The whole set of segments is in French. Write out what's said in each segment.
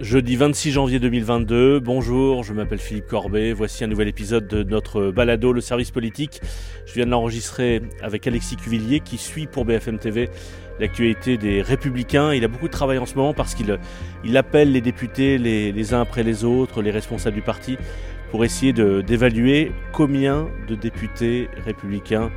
Jeudi 26 janvier 2022, bonjour, je m'appelle Philippe Corbet, voici un nouvel épisode de notre balado, le service politique. Je viens de l'enregistrer avec Alexis Cuvillier qui suit pour BFM TV l'actualité des républicains. Il a beaucoup de travail en ce moment parce qu'il il appelle les députés les, les, uns après les autres, les responsables du parti, pour essayer d'évaluer combien de députés républicains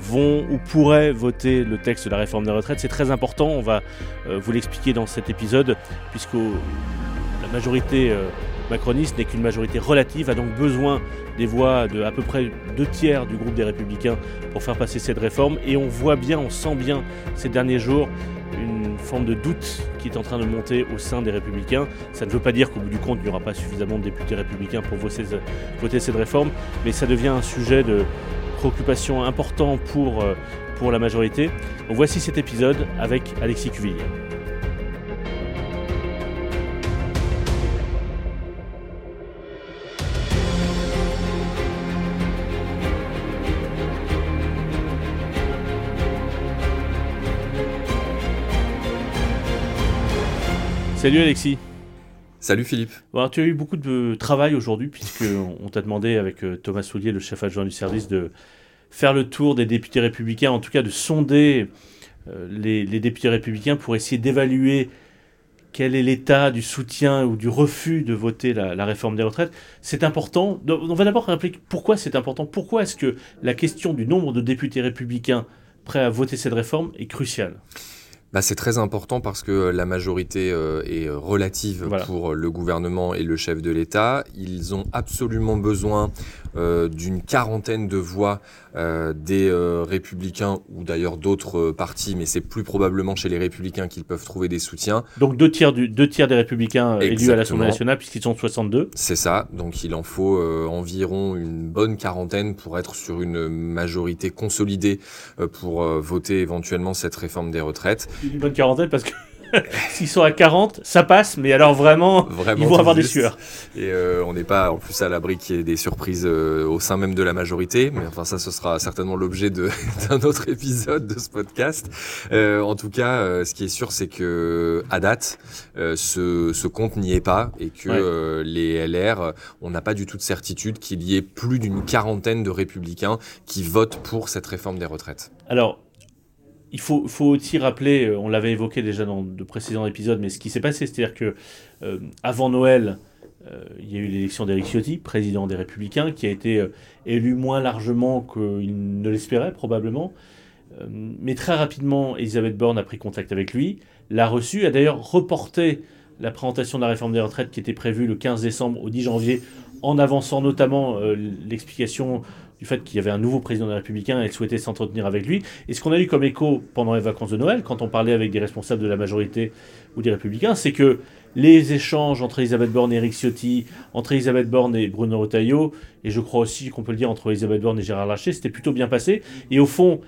vont ou pourraient voter le texte de la réforme des retraites. C'est très important, on va euh, vous l'expliquer dans cet épisode, puisque la majorité euh, macroniste n'est qu'une majorité relative, a donc besoin des voix de à peu près deux tiers du groupe des républicains pour faire passer cette réforme. Et on voit bien, on sent bien ces derniers jours une forme de doute qui est en train de monter au sein des républicains. Ça ne veut pas dire qu'au bout du compte, il n'y aura pas suffisamment de députés républicains pour voter, voter cette réforme, mais ça devient un sujet de, préoccupation importante pour, euh, pour la majorité. Voici cet épisode avec Alexis Cuvillier. Salut Alexis. Salut Philippe. Bon, tu as eu beaucoup de travail aujourd'hui puisqu'on t'a demandé avec euh, Thomas Soulier, le chef adjoint du service, de faire le tour des députés républicains, en tout cas de sonder euh, les, députés républicains pour essayer d'évaluer quel est l'état du soutien ou du refus de voter la, réforme des retraites. C'est important. On va d'abord rappeler pourquoi c'est important. Pourquoi est-ce que la question du nombre de députés républicains prêts à voter cette réforme est cruciale? Bah, c'est très important parce que la majorité euh, est relative pour le gouvernement et le chef de l'État. Ils ont absolument besoin euh, d'une quarantaine de voix euh, des républicains ou d'ailleurs d'autres partis, mais c'est plus probablement chez les républicains qu'ils peuvent trouver des soutiens. Donc deux tiers, du, deux tiers des républicains élus à l'Assemblée nationale puisqu'ils sont 62 C'est ça, donc il en faut environ une bonne quarantaine pour être sur une majorité consolidée pour voter éventuellement cette réforme des retraites. Une bonne quarantaine parce que S'ils sont à 40, ça passe, mais alors vraiment, ils vont avoir des sueurs. Et euh, on n'est pas en plus à l'abri qu'il y ait des surprises euh, au sein même de la majorité, mais enfin ça, ce sera certainement l'objet d'un autre épisode de ce podcast. Euh, en tout cas, ce qui est sûr, c'est que à date, ce, ce, compte n'y est pas et que les LR, on n'a pas du tout de certitude qu'il y ait plus d'une quarantaine de républicains qui votent pour cette réforme des retraites. Alors, il faut, faut, aussi rappeler, euh, on l'avait évoqué déjà dans de précédents épisodes, mais ce qui s'est passé, c'est-à-dire que euh, avant Noël, euh, il y a eu l'élection d'Eric Ciotti, président des Républicains, qui a été élu moins largement qu'il ne l'espérait probablement. mais très rapidement, Elisabeth Borne a pris contact avec lui, l'a reçu, a d'ailleurs reporté la présentation de la réforme des retraites qui était prévue le 15 décembre au 10 janvier, en avançant notamment l'explication du fait qu'il y avait un nouveau président des Républicains et elle souhaitait s'entretenir avec lui. Et ce qu'on a eu comme écho pendant les vacances de Noël, quand on parlait avec des responsables de la majorité ou des Républicains, c'est que les échanges entre Elisabeth Borne et Eric Ciotti, entre Elisabeth Borne et Bruno Retailleau, et je crois aussi qu'on peut le dire entre Elisabeth Borne et Gérard Larcher, c'était plutôt bien passé. Et au fond,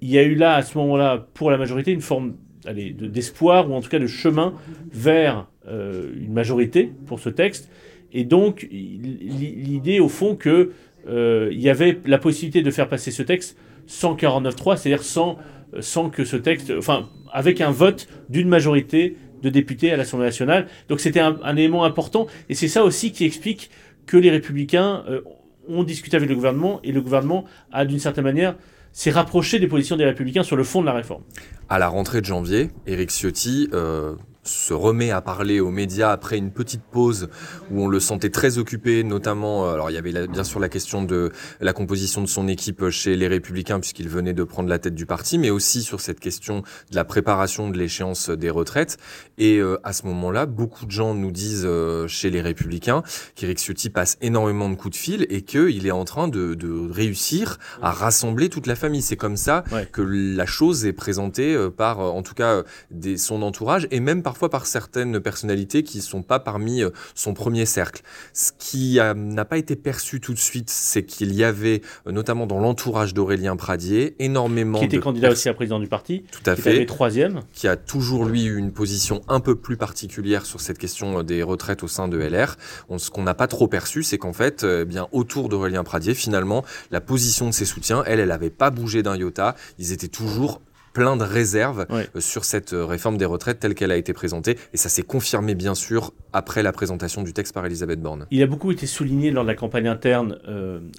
il y a eu là, à ce moment-là, pour la majorité, une forme d'espoir, ou en tout cas de chemin vers euh, une majorité pour ce texte. Et donc, l'idée, au fond, que il y avait la possibilité de faire passer ce texte sans 49.3, c'est-à-dire sans, sans que ce texte, enfin, avec un vote d'une majorité de députés à l'Assemblée nationale. Donc c'était un, élément important, et c'est ça aussi qui explique que les républicains euh, ont discuté avec le gouvernement, et le gouvernement a d'une certaine manière s'est rapproché des positions des républicains sur le fond de la réforme. À la rentrée de janvier, Éric Ciotti euh, se remet à parler aux médias après une petite pause où on le sentait très occupé, notamment, euh, alors il y avait bien sûr la question de la composition de son équipe chez les Républicains puisqu'il venait de prendre la tête du parti, mais aussi sur cette question de la préparation de l'échéance des retraites. Et euh, à ce moment-là, beaucoup de gens nous disent euh, chez les Républicains qu'Éric Ciotti passe énormément de coups de fil et qu'il est en train de, de, réussir à rassembler toute la famille. C'est comme ça que la chose est présentée par, en tout cas, des, son entourage et même parfois par certaines personnalités qui ne sont pas parmi euh, son premier cercle. Ce qui n'a pas été perçu tout de suite, c'est qu'il y avait, euh, notamment dans l'entourage d'Aurélien Pradier, énormément qui était candidat aussi à président du parti, tout à qui fait, troisième, qui a toujours lui eu une position un peu plus particulière sur cette question euh, des retraites au sein de LR. ce qu'on n'a pas trop perçu, c'est qu'en fait, eh bien autour d'Aurélien Pradier, finalement, la position de ses soutiens, elle, elle n'avait pas bougé d'un iota. Ils étaient toujours plein de réserves sur cette réforme des retraites telle qu'elle a été présentée. Et ça s'est confirmé, bien sûr, après la présentation du texte par Elisabeth Borne. Il a beaucoup été souligné lors de la campagne interne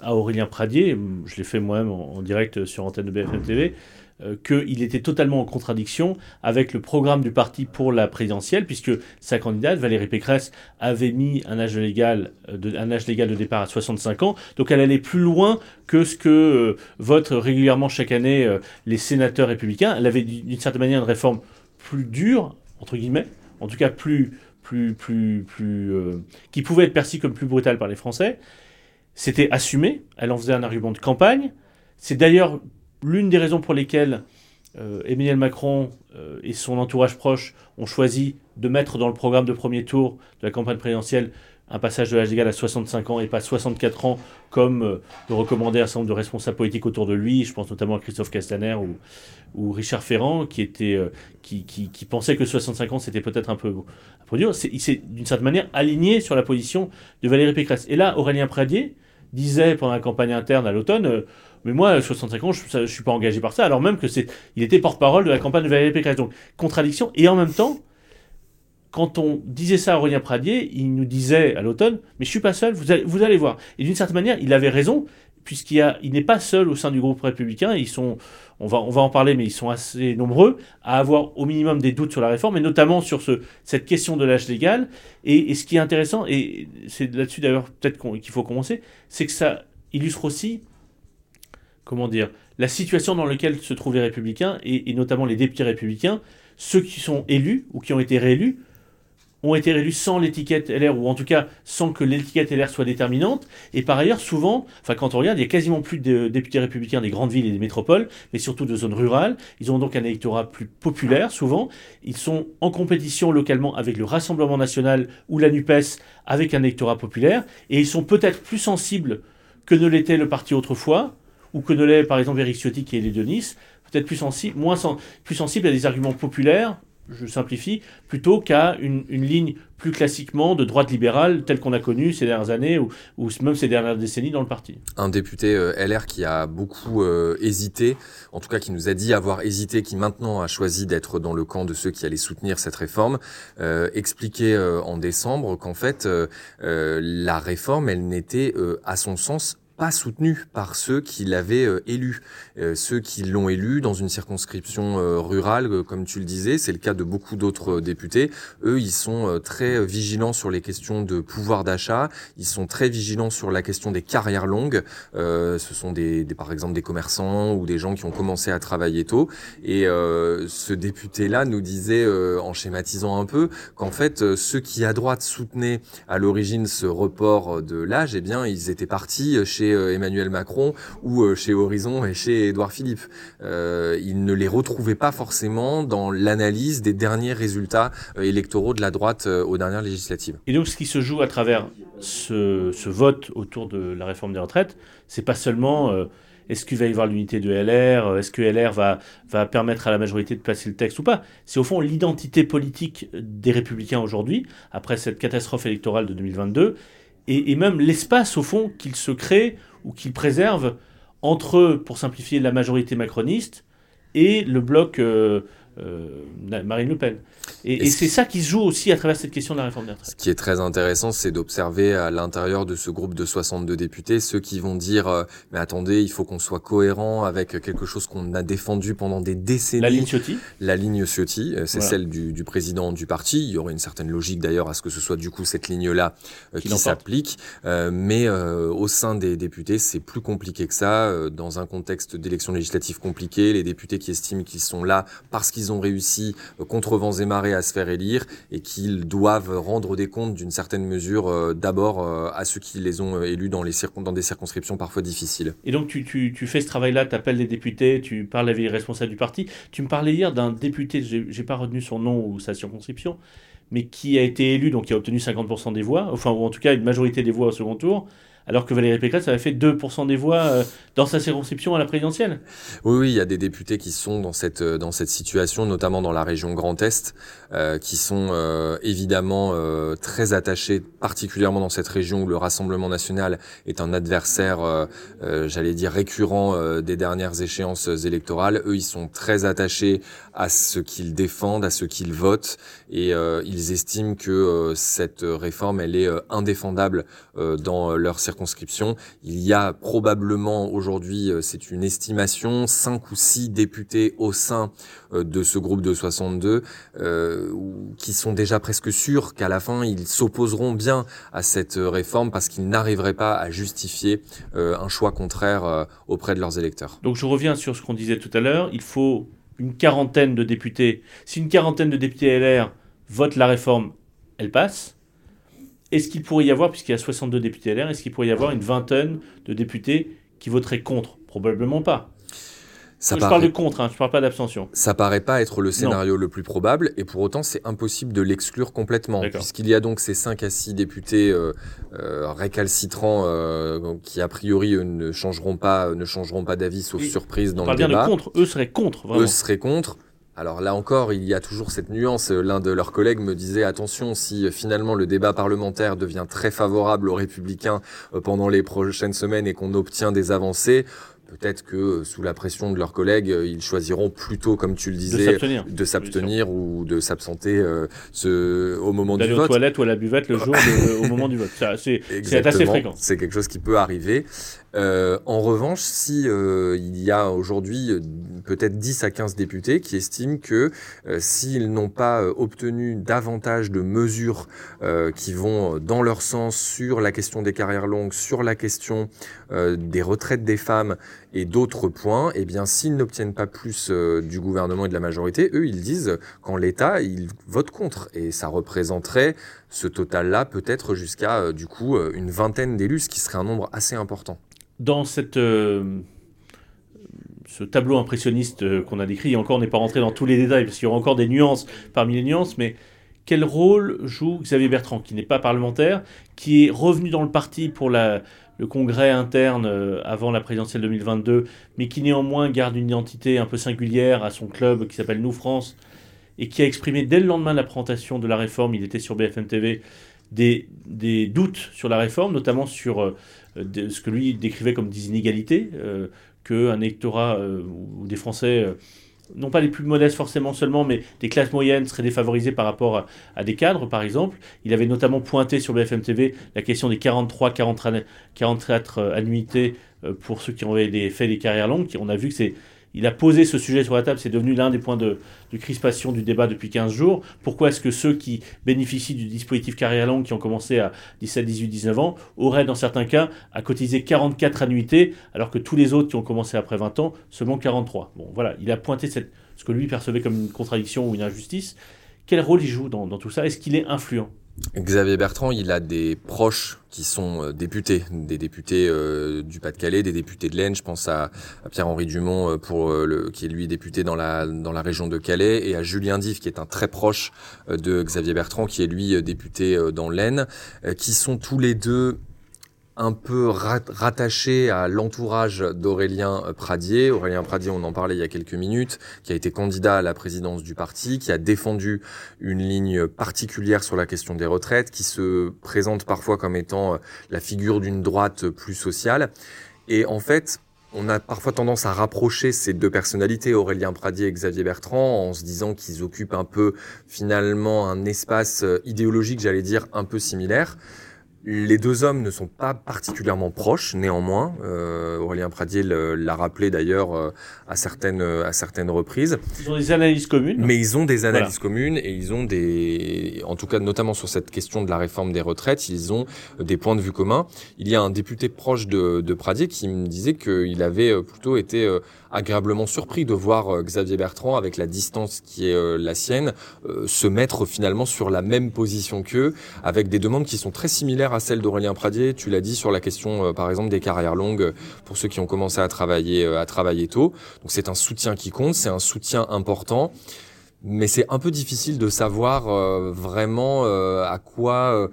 à Aurélien Pradier. Je l'ai fait moi-même en, direct sur antenne de BFM TV. Euh, qu'il était totalement en contradiction avec le programme du parti pour la présidentielle, puisque sa candidate, Valérie Pécresse, avait mis un âge légal, euh, de, un âge légal de départ à 65 ans. Donc elle allait plus loin que ce que euh, votent régulièrement chaque année les sénateurs républicains. Elle avait d'une certaine manière une réforme plus dure, entre guillemets, en tout cas plus, plus, plus, plus, qui pouvait être perçue comme plus brutale par les Français. C'était assumé. Elle en faisait un argument de campagne. C'est d'ailleurs l'une des raisons pour lesquelles euh, Emmanuel Macron euh, et son entourage proche ont choisi de mettre dans le programme de premier tour de la campagne présidentielle un passage de l'âge légal à 65 ans et pas 64 ans, comme euh, le recommandaient un certain nombre de responsables politiques autour de lui. Je pense notamment à Christophe Castaner ou, Richard Ferrand, qui, était, pensaient que 65 ans c'était peut-être un peu, un dur. il s'est d'une certaine manière aligné sur la position de Valérie Pécresse. Et là, Aurélien Pradier disait pendant la campagne interne à l'automne mais moi, 65 ans, je ne suis pas engagé par ça, alors même que c'est, il était porte-parole de la campagne de Valérie Pécresse. Donc, contradiction. Et en même temps, quand on disait ça à Aurélien Pradier, il nous disait à l'automne, mais je suis pas seul, vous allez voir. Et d'une certaine manière, il avait raison, puisqu'il il n'est pas seul au sein du groupe républicain. Ils sont, on va, on va en parler, mais ils sont assez nombreux à avoir au minimum des doutes sur la réforme, et notamment sur ce, cette question de l'âge légal. Et, et, ce qui est intéressant, et c'est là-dessus d'ailleurs peut-être qu'il faut commencer, c'est que ça illustre aussi comment dire, la situation dans laquelle se trouvent les républicains, et, notamment les députés républicains, ceux qui sont élus ou qui ont été réélus, ont été réélus sans l'étiquette LR, ou en tout cas sans que l'étiquette LR soit déterminante. Et par ailleurs, souvent, enfin quand on regarde, il y a quasiment plus de députés républicains des grandes villes et des métropoles, mais surtout de zones rurales. Ils ont donc un électorat plus populaire, souvent. Ils sont en compétition localement avec le Rassemblement national ou la NUPES, avec un électorat populaire, et ils sont peut-être plus sensibles que ne l'était le parti autrefois, ou que ne l'est par exemple Eric Ciotti qui est les de Nice, peut-être plus sensible, moins plus sensible à des arguments populaires, je simplifie, plutôt qu'à une, ligne plus classiquement de droite libérale telle qu'on a connue ces dernières années ou, même ces dernières décennies dans le parti. Un député euh, LR qui a beaucoup euh, hésité, en tout cas qui nous a dit avoir hésité, qui maintenant a choisi d'être dans le camp de ceux qui allaient soutenir cette réforme, euh, expliquait en décembre qu'en fait la réforme, elle n'était à son sens pas soutenu par ceux qui l'avaient euh, élu. Euh, ceux qui l'ont élu dans une circonscription euh, rurale, comme tu le disais, c'est le cas de beaucoup d'autres députés. Eux, ils sont très vigilants sur les questions de pouvoir d'achat. Ils sont très vigilants sur la question des carrières longues. ce sont des, par exemple des commerçants ou des gens qui ont commencé à travailler tôt. Et ce député-là nous disait, en schématisant un peu, qu'en fait, ceux qui à droite soutenaient à l'origine ce report de l'âge, eh bien, ils étaient partis chez euh, Emmanuel Macron ou euh, chez Horizon et chez Édouard Philippe. Euh, il ne les retrouvait pas forcément dans l'analyse des derniers résultats électoraux de la droite aux dernières législatives. Et donc ce qui se joue à travers ce, vote autour de la réforme des retraites, c'est pas seulement est-ce qu'il va y avoir l'unité de LR Est-ce que LR va, va permettre à la majorité de placer le texte ou pas? C'est au fond l'identité politique des républicains aujourd'hui, après cette catastrophe électorale de 2022, et, même l'espace, au fond, qu'il se crée ou qu'il préserve entre, pour simplifier, la majorité macroniste et le bloc euh, Marine Le Pen. Et, c'est ça qui se joue aussi à travers cette question de la réforme des retraites. Ce qui est très intéressant, c'est d'observer à l'intérieur de ce groupe de 62 députés ceux qui vont dire euh, mais attendez, il faut qu'on soit cohérent avec quelque chose qu'on a défendu pendant des décennies. La ligne Ciotti. La ligne Ciotti, euh, c'est celle du, du, président du parti. Il y aurait une certaine logique d'ailleurs à ce que ce soit du coup cette ligne-là euh, qui, s'applique. mais au sein des députés, c'est plus compliqué que ça. dans un contexte d'élection législative compliqué, les députés qui estiment qu'ils sont là parce qu'ils ont réussi contre vents et marées à se faire élire et qu'ils doivent rendre des comptes d'une certaine mesure euh, d'abord euh, à ceux qui les ont euh, élus dans, les dans des circonscriptions parfois difficiles. Et donc tu, tu, fais ce travail-là, tu appelles les députés, tu parles avec les responsables du parti. Tu me parlais hier d'un député, j'ai pas retenu son nom ou sa circonscription, mais qui a été élu, donc qui a obtenu 50% des voix, enfin ou en tout cas une majorité des voix au second tour, alors que Valérie Pécresse avait fait 2% des voix euh, dans sa circonscription à la présidentielle. Oui, oui, il y a des députés qui sont dans cette, euh, dans cette situation, notamment dans la région Grand Est, euh, qui sont évidemment très attachés, particulièrement dans cette région où le Rassemblement national est un adversaire, j'allais dire, récurrent des dernières échéances électorales. Eux, ils sont très attachés à ce qu'ils défendent, à ce qu'ils votent, et ils estiment que cette réforme, elle est indéfendable dans leur circonscription il y a probablement aujourd'hui, euh, c'est une estimation, 5 ou 6 députés au sein euh, de ce groupe de 62 euh, qui sont déjà presque sûrs qu'à la fin, ils s'opposeront bien à cette réforme parce qu'ils n'arriveraient pas à justifier un choix contraire auprès de leurs électeurs. Donc je reviens sur ce qu'on disait tout à l'heure, il faut une quarantaine de députés. Si une quarantaine de députés LR votent la réforme, elle passe est-ce qu'il pourrait y avoir, puisqu'il y a 62 députés LR, est-ce qu'il pourrait y avoir une vingtaine de députés qui voteraient contre? Probablement pas. Ça je parle de contre, hein, je ne parle pas d'abstention. Ça paraît pas être le scénario le plus probable, et pour autant, c'est impossible de l'exclure complètement, puisqu'il y a donc ces 5 à 6 députés euh, euh, récalcitrants euh, qui, a priori, ne changeront pas, ne changeront pas d'avis, sauf surprise dans le débat. On parle bien de contre, eux seraient contre, vraiment. Eux seraient contre. Alors là encore, il y a toujours cette nuance. L'un de leurs collègues me disait attention, si finalement le débat parlementaire devient très favorable aux républicains euh, pendant les prochaines semaines et qu'on obtient des avancées, peut-être que euh, sous la pression de leurs collègues, euh, ils choisiront plutôt, comme tu le disais, de s'abstenir ou de s'absenter euh, ce, au moment du vote. D'aller aux toilettes ou à la buvette le jour au moment du vote. C'est assez fréquent. C'est quelque chose qui peut arriver. Euh, en revanche, si euh, il y a aujourd'hui peut-être 10 à 15 députés qui estiment que s'ils n'ont pas obtenu davantage de mesures qui vont dans leur sens sur la question des carrières longues, sur la question des retraites des femmes et d'autres points, eh bien, s'ils n'obtiennent pas plus euh, du gouvernement et de la majorité, eux, ils disent qu'en l'État, ils votent contre. Et ça représenterait ce total-là peut-être jusqu'à, euh, du coup, euh, une vingtaine d'élus, ce qui serait un nombre assez important. Dans cette, ce tableau impressionniste qu'on a décrit, encore, on n'est pas rentré dans tous les détails, parce qu'il y aura encore des nuances parmi les nuances, mais quel rôle joue Xavier Bertrand, qui n'est pas parlementaire, qui est revenu dans le parti pour le congrès interne euh, avant la présidentielle 2022, mais qui néanmoins garde une identité un peu singulière à son club qui s'appelle Nous France, et qui a exprimé dès le lendemain de la présentation de la réforme, il était sur BFM TV, des, des doutes sur la réforme, notamment sur euh, ce que lui décrivait comme des inégalités, euh, qu'un électorat ou des Français non pas les plus modestes forcément seulement, mais des classes moyennes seraient défavorisées par rapport à, des cadres, par exemple. Il avait notamment pointé sur BFM TV la question des 43, 44 euh, annuités euh, pour ceux qui ont fait des carrières longues. On a vu que c'est il a posé ce sujet sur la table, c'est devenu l'un des points de, crispation du débat depuis 15 jours. Pourquoi est-ce que ceux qui bénéficient du dispositif carrière longue, qui ont commencé à 17, 18, 19 ans, auraient dans certains cas à cotiser 44 annuités, alors que tous les autres qui ont commencé après 20 ans, seulement 43 Bon, voilà, il a pointé ce que lui percevait comme une contradiction ou une injustice. Quel rôle il joue dans tout ça? Est-ce qu'il est influent? Xavier Bertrand, il a des proches qui sont euh, députés, des députés euh, du Pas-de-Calais, des députés de l'Aisne. Je pense à, Pierre-Henri Dumont, euh, qui est lui député dans la dans la région de Calais, et à Julien Dive, qui est un très proche de Xavier Bertrand, qui est lui député dans l'Aisne, qui sont tous les deux un peu rattaché à l'entourage d'Aurélien Pradier. Aurélien Pradier, on en parlait il y a quelques minutes, qui a été candidat à la présidence du parti, qui a défendu une ligne particulière sur la question des retraites, qui se présente parfois comme étant euh, la figure d'une droite plus sociale. Et en fait, on a parfois tendance à rapprocher ces deux personnalités, Aurélien Pradier et Xavier Bertrand, en se disant qu'ils occupent un peu finalement un espace euh, idéologique, j'allais dire, un peu similaire. Les deux hommes ne sont pas particulièrement proches, néanmoins. Euh, Aurélien Pradier l'a rappelé d'ailleurs euh, à certaines à certaines reprises. Ils ont des analyses communes. Mais ils ont des analyses communes et ils ont des, en tout cas notamment sur cette question de la réforme des retraites, ils ont des points de vue communs. Il y a un député proche de, de Pradier qui me disait qu'il avait euh, plutôt été euh, agréablement surpris de voir euh, Xavier Bertrand, avec la distance qui est euh, la sienne, euh, se mettre finalement sur la même position qu'eux, avec des demandes qui sont très similaires à celles d'Aurélien Pradier. Tu l'as dit sur la question, par exemple, des carrières longues pour ceux qui ont commencé à travailler, à travailler tôt. Donc c'est un soutien qui compte, c'est un soutien important. Mais c'est un peu difficile de savoir vraiment à quoi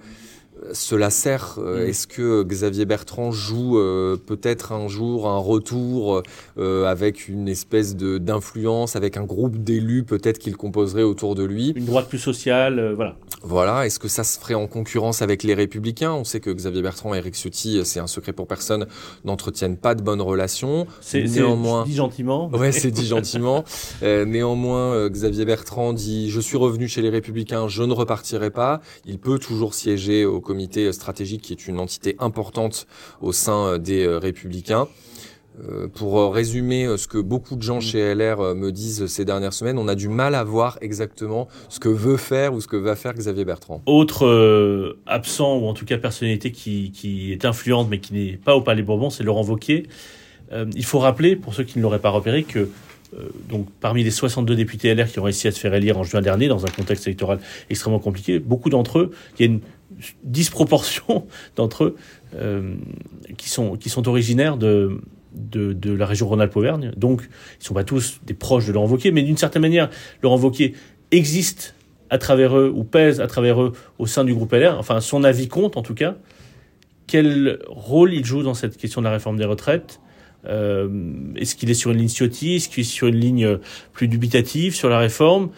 cela sert mm. Est-ce que Xavier Bertrand joue peut-être un jour un retour avec une espèce d'influence, avec un groupe d'élus peut-être qu'il composerait autour de lui? Une droite plus sociale, voilà. Voilà, est-ce que ça se ferait en concurrence avec les Républicains? On sait que Xavier Bertrand et Eric Ciotti, c'est un secret pour personne, n'entretiennent pas de bonnes relations. C'est néanmoins dit gentiment. Ouais, c'est dit gentiment. Euh, néanmoins, euh, Xavier Bertrand dit je suis revenu chez les Républicains, je ne repartirai pas. Il peut toujours siéger au comité stratégique, qui est une entité importante au sein euh, des Républicains. Euh, pour euh, résumer euh, ce que beaucoup de gens chez LR me disent ces dernières semaines, on a du mal à voir exactement ce que veut faire ou ce que va faire Xavier Bertrand. Autre absent, ou en tout cas personnalité qui, qui est influente mais qui n'est pas au Palais Bourbon, c'est Laurent Wauquiez. il faut rappeler, pour ceux qui ne l'auraient pas repéré, que donc, parmi les 62 députés LR qui ont réussi à se faire élire en juin dernier, dans un contexte électoral extrêmement compliqué, beaucoup d'entre eux, il y a une disproportion d'entre eux qui, sont, qui sont originaires de, de, la région Rhône-Alpes-Auvergne. Donc, ils ne sont pas tous des proches de Laurent Wauquiez, mais d'une certaine manière, Laurent Wauquiez existe à travers eux, ou pèse à travers eux au sein du groupe LR. Enfin, son avis compte en tout cas. Quel rôle il joue dans cette question de la réforme des retraites? Euh, Est-ce qu'il est sur une ligne Est-ce qu'il est sur une ligne plus dubitative sur la réforme?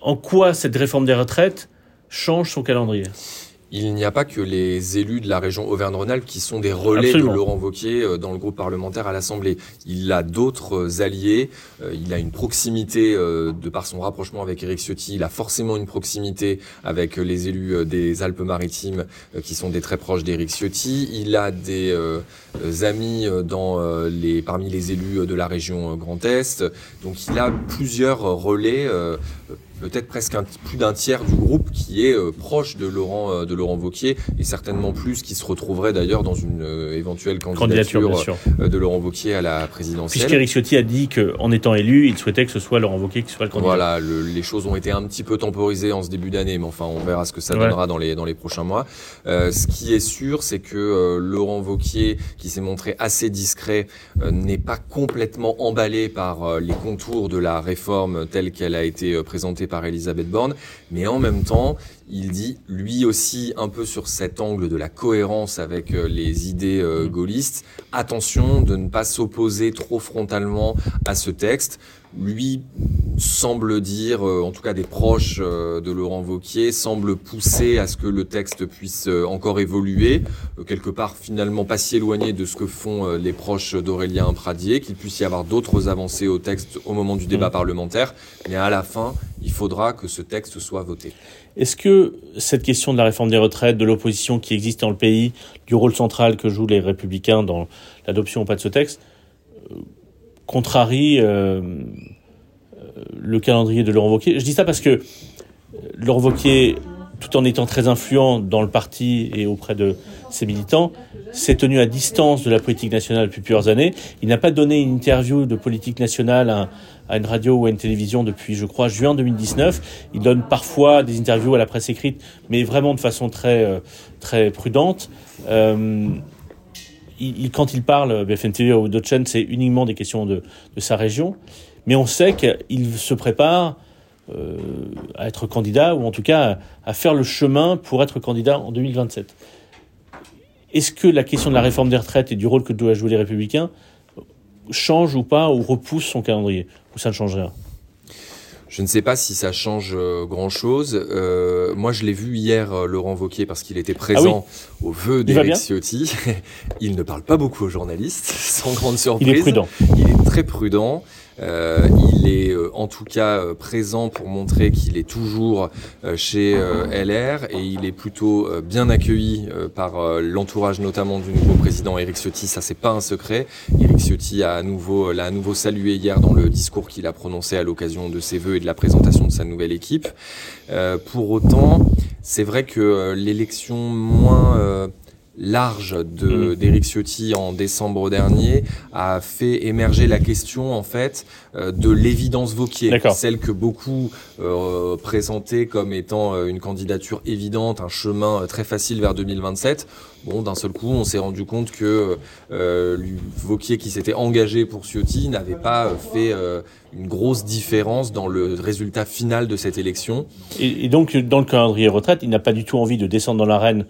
En quoi cette réforme des retraites change son calendrier? Il n'y a pas que les élus de la région Auvergne-Rhône-Alpes qui sont des relais de Laurent Wauquiez euh, dans le groupe parlementaire à l'Assemblée. Il a d'autres alliés. Euh, il a une proximité euh, de par son rapprochement avec Éric Ciotti. Il a forcément une proximité avec les élus des Alpes-Maritimes qui sont des très proches d'Éric Ciotti. Il a des amis dans les, parmi les élus de la région Grand Est. Donc il a plusieurs relais peut-être presque un, plus d'un tiers du groupe qui est euh, proche de Laurent euh, de Laurent Vauquier et certainement plus qui se retrouverait d'ailleurs dans une euh, éventuelle candidature, de Laurent Vauquier à la présidentielle. Puisqu'Éric Ciotti a dit qu'en étant élu, il souhaitait que ce soit Laurent Vauquier qui soit le candidat. Voilà, les choses ont été un petit peu temporisées en ce début d'année, mais enfin on verra ce que ça donnera dans les dans les prochains mois. ce qui est sûr, c'est que Laurent Vauquier, qui s'est montré assez discret, n'est pas complètement emballé par les contours de la réforme telle qu'elle a été présentée par Elisabeth Borne, mais en même temps, il dit lui aussi un peu sur cet angle de la cohérence avec euh, les idées euh, gaullistes, attention de ne pas s'opposer trop frontalement à ce texte lui semble dire, euh, en tout cas des proches euh, de Laurent Vauquier, semble pousser à ce que le texte puisse euh, encore évoluer, quelque part finalement pas si éloigné de ce que font les proches d'Aurélien Pradier, qu'il puisse y avoir d'autres avancées au texte au moment du débat mm. parlementaire, mais à la fin, il faudra que ce texte soit voté. Est-ce que cette question de la réforme des retraites, de l'opposition qui existe dans le pays, du rôle central que jouent les républicains dans l'adoption ou pas de ce texte, contrarie euh, le calendrier de Laurent Wauquiez. Je dis ça parce que Laurent Wauquiez, tout en étant très influent dans le parti et auprès de ses militants, s'est tenu à distance de la politique nationale depuis plusieurs années. Il n'a pas donné une interview de politique nationale à, une radio ou à une télévision depuis, je crois, juin 2019. Il donne parfois des interviews à la presse écrite, mais vraiment de façon très, euh, très prudente. Euh, quand il parle, BFM TV ou d'autres chaînes, c'est uniquement des questions de, sa région. Mais on sait qu'il se prépare euh, à être candidat, ou en tout cas à, faire le chemin pour être candidat en 2027. Est-ce que la question de la réforme des retraites et du rôle que doivent jouer les républicains change ou pas, ou repousse son calendrier? Ou ça ne change rien? Je ne sais pas si ça change euh, grand-chose. Euh, moi, je l'ai vu hier, euh, Laurent Vauquier, parce qu'il était présent ah au vœu d'Éric Ciotti. il ne parle pas beaucoup aux journalistes, sans grande surprise. Il est prudent. Il est très prudent. Euh, il est euh, en tout cas euh, présent pour montrer qu'il est toujours chez LR et il est plutôt bien accueilli par l'entourage notamment du nouveau président Éric Ciotti. Ça, c'est pas un secret. Éric Ciotti a à nouveau, l'a à nouveau salué hier dans le discours qu'il a prononcé à l'occasion de ses vœux et de la présentation de sa nouvelle équipe. pour autant, c'est vrai que l'élection moins large de d'Éric Ciotti en décembre dernier a fait émerger la question en fait euh, de l'évidence Vauquier, celle que beaucoup euh, présentaient comme étant euh, une candidature évidente, un chemin euh, très facile vers 2027. Bon, d'un seul coup, on s'est rendu compte que euh, Vauquier, qui s'était engagé pour Ciotti, n'avait pas fait une grosse différence dans le résultat final de cette élection. Et, et donc, dans le calendrier retraite, il n'a pas du tout envie de descendre dans l'arène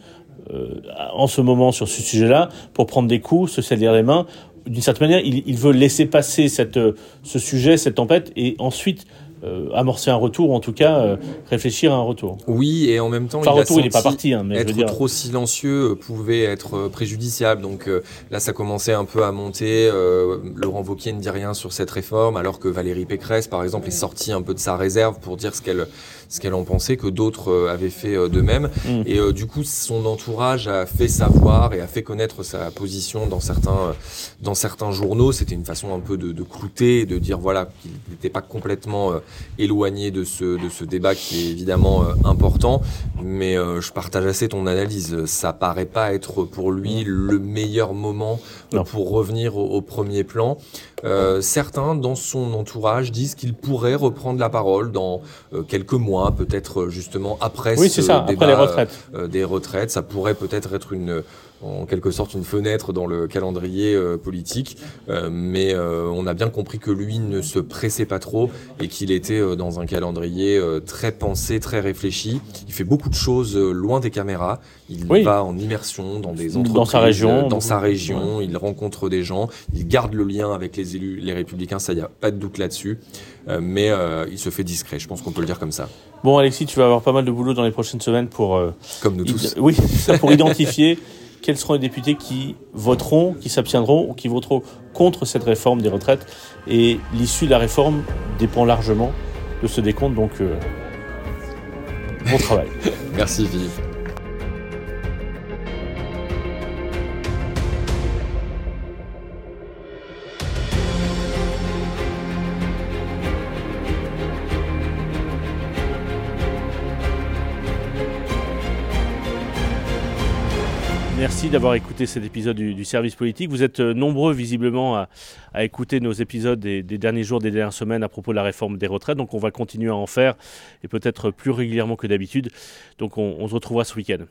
en ce moment sur ce sujet-là pour prendre des coups, se salir les mains. D'une certaine manière, il, veut laisser passer cette, ce sujet, cette tempête, et ensuite euh, amorcer un retour, ou en tout cas euh, réfléchir à un retour. Oui, et en même temps, enfin, il retour, il pas parti. Hein, mais être dire... trop silencieux euh, pouvait être préjudiciable. Donc là, ça commençait un peu à monter. Laurent Wauquiez ne dit rien sur cette réforme, alors que Valérie Pécresse, par exemple, est sortie un peu de sa réserve pour dire ce qu'elle ce qu'elle en pensait, que d'autres avaient fait de même. Mm. Et du coup, son entourage a fait savoir et a fait connaître sa position dans certains, dans certains journaux. C'était une façon un peu de, de clouter, de dire voilà qu'il n'était pas complètement éloigné de ce, de ce débat qui est évidemment euh, important, mais euh, je partage assez ton analyse. Ça paraît pas être pour lui le meilleur moment pour revenir au, premier plan. Euh, certains dans son entourage disent qu'il pourrait reprendre la parole dans quelques mois, peut-être justement après oui, ce ça, débat après les retraites. des retraites. Ça pourrait peut-être être une en quelque sorte une fenêtre dans le calendrier euh, politique, euh, mais euh, on a bien compris que lui ne se pressait pas trop et qu'il était dans un calendrier très pensé, très réfléchi. Il fait beaucoup de choses loin des caméras. Il va en immersion dans des entreprises, dans sa région, dans sa région. Il rencontre des gens. Il garde le lien avec les élus, les républicains. Ça, il n'y a pas de doute là-dessus. mais il se fait discret. Je pense qu'on peut le dire comme ça. Bon, Alexis, tu vas avoir pas mal de boulot dans les prochaines semaines pour. comme nous tous. Oui, pour identifier quels seront les députés qui voteront, qui s'abstiendront ou qui voteront contre cette réforme des retraites. Et l'issue de la réforme dépend largement de ce décompte. Donc, euh, bon travail. Merci Philippe. Merci d'avoir écouté cet épisode du, service politique. Vous êtes euh, nombreux visiblement à, écouter nos épisodes des, derniers jours, des dernières semaines à propos de la réforme des retraites. Donc on va continuer à en faire et peut-être plus régulièrement que d'habitude. Donc on se retrouvera ce week-end.